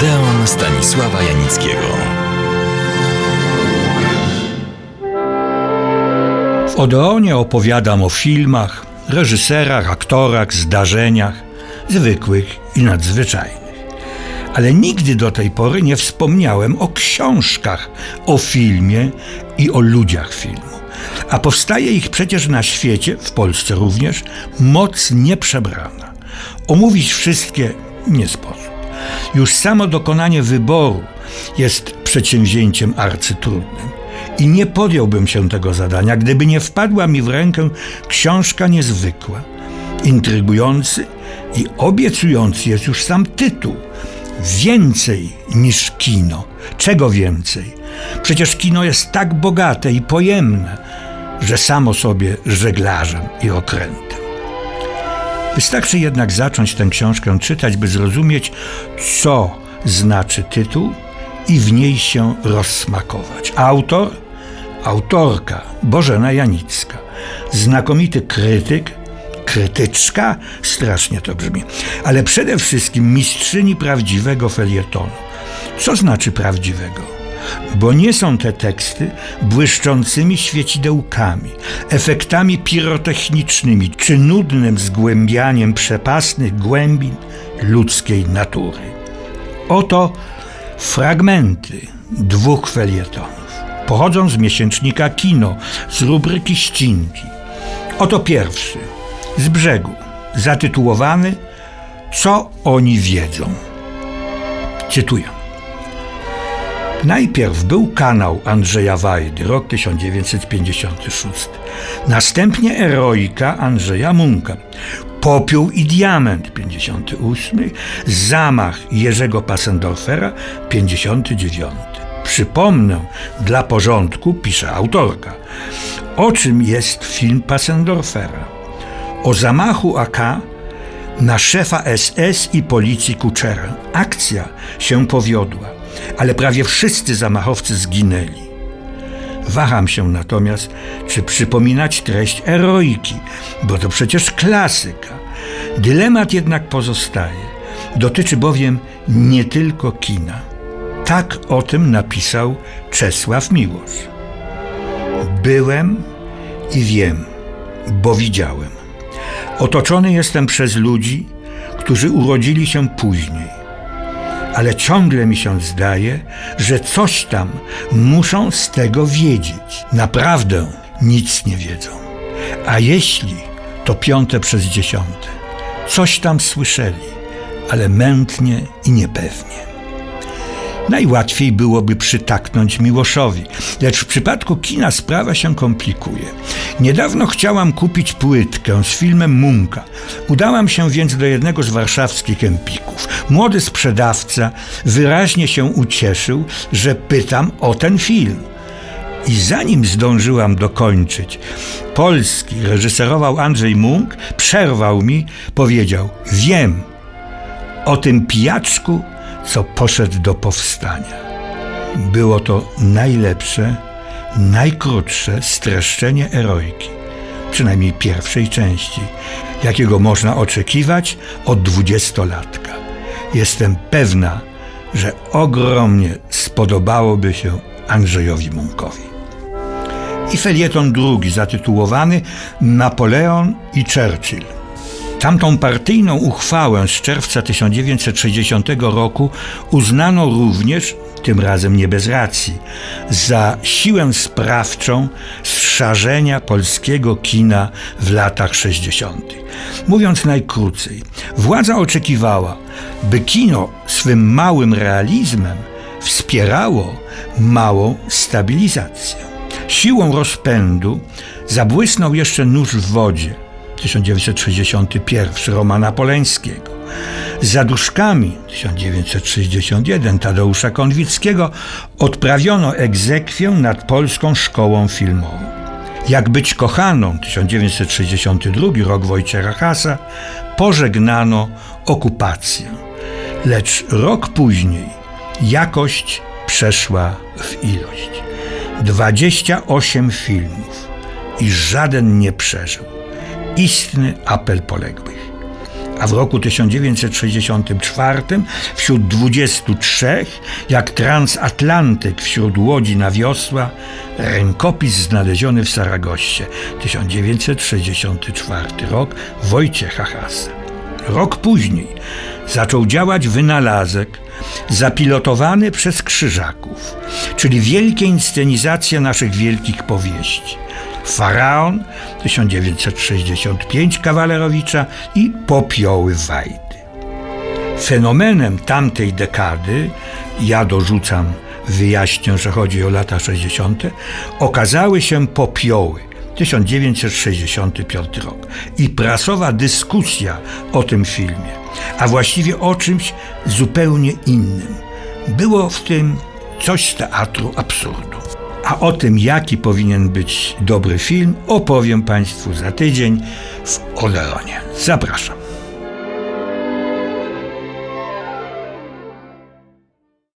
Odeon Stanisława Janickiego. W Odeonie opowiadam o filmach, reżyserach, aktorach, zdarzeniach, zwykłych i nadzwyczajnych. Ale nigdy do tej pory nie wspomniałem o książkach, o filmie i o ludziach filmu. A powstaje ich przecież na świecie, w Polsce również, moc nieprzebrana. Omówić wszystkie nie sposób. Już samo dokonanie wyboru jest przedsięwzięciem arcytrudnym. I nie podjąłbym się tego zadania, gdyby nie wpadła mi w rękę książka niezwykła. Intrygujący i obiecujący jest już sam tytuł. Więcej niż kino. Czego więcej? Przecież kino jest tak bogate i pojemne, że samo sobie żeglarzem i okrętem. Wystarczy jednak zacząć tę książkę czytać, by zrozumieć, co znaczy tytuł i w niej się rozsmakować. Autor, autorka Bożena Janicka, znakomity krytyk, krytyczka, strasznie to brzmi, ale przede wszystkim mistrzyni prawdziwego felietonu. Co znaczy prawdziwego? Bo nie są te teksty błyszczącymi świecidełkami, efektami pirotechnicznymi czy nudnym zgłębianiem przepasnych głębin ludzkiej natury. Oto fragmenty dwóch felietonów. Pochodzą z miesięcznika Kino, z rubryki Ścinki. Oto pierwszy, z brzegu, zatytułowany Co oni wiedzą. Cytuję. Najpierw był kanał Andrzeja Wajdy, rok 1956. Następnie Eroika Andrzeja Munka. Popiół i diament 58, zamach Jerzego Passendorfera 59. Przypomnę, dla porządku pisze autorka, o czym jest film Passendorfera. O zamachu AK na szefa SS i policji Kuczera. Akcja się powiodła ale prawie wszyscy zamachowcy zginęli. Waham się natomiast, czy przypominać treść eroiki, bo to przecież klasyka. Dylemat jednak pozostaje. Dotyczy bowiem nie tylko kina. Tak o tym napisał Czesław Miłosz. Byłem i wiem, bo widziałem. Otoczony jestem przez ludzi, którzy urodzili się później ale ciągle mi się zdaje, że coś tam muszą z tego wiedzieć. Naprawdę nic nie wiedzą. A jeśli, to piąte przez dziesiąte. Coś tam słyszeli, ale mętnie i niepewnie. Najłatwiej byłoby przytaknąć Miłoszowi, lecz w przypadku kina sprawa się komplikuje. Niedawno chciałam kupić płytkę z filmem Munka. Udałam się więc do jednego z warszawskich empików. Młody sprzedawca wyraźnie się ucieszył, że pytam o ten film. I zanim zdążyłam dokończyć, polski reżyserował Andrzej Munk, przerwał mi, powiedział: Wiem, o tym pijaczku co poszedł do powstania. Było to najlepsze, najkrótsze streszczenie eroiki, przynajmniej pierwszej części, jakiego można oczekiwać od dwudziestolatka. Jestem pewna, że ogromnie spodobałoby się Andrzejowi Munkowi. I felieton drugi, zatytułowany Napoleon i Churchill. Tamtą partyjną uchwałę z czerwca 1960 roku uznano również, tym razem nie bez racji, za siłę sprawczą zszarzenia polskiego kina w latach 60. Mówiąc najkrócej, władza oczekiwała, by kino swym małym realizmem wspierało małą stabilizację. Siłą rozpędu zabłysnął jeszcze nóż w wodzie – 1961 Romana Poleńskiego. Zaduszkami 1961 Tadeusza Konwickiego odprawiono egzekwię nad polską szkołą filmową. Jak być kochaną 1962 rok Wojciecha Hasa pożegnano okupację. Lecz rok później jakość przeszła w ilość. 28 filmów i żaden nie przeżył istny apel poległych. A w roku 1964 wśród 23, jak transatlantyk wśród łodzi na wiosła, rękopis znaleziony w Saragoście, 1964 rok, Wojciecha Hasa. Rok później zaczął działać wynalazek zapilotowany przez Krzyżaków, czyli wielkie inscenizacje naszych wielkich powieści. Faraon 1965 Kawalerowicza i Popioły Wajdy. Fenomenem tamtej dekady, ja dorzucam, wyjaśnię, że chodzi o lata 60., okazały się popioły 1965 rok i prasowa dyskusja o tym filmie, a właściwie o czymś zupełnie innym. Było w tym coś z teatru absurdu. A o tym, jaki powinien być dobry film, opowiem Państwu za tydzień w Odeonie. Zapraszam.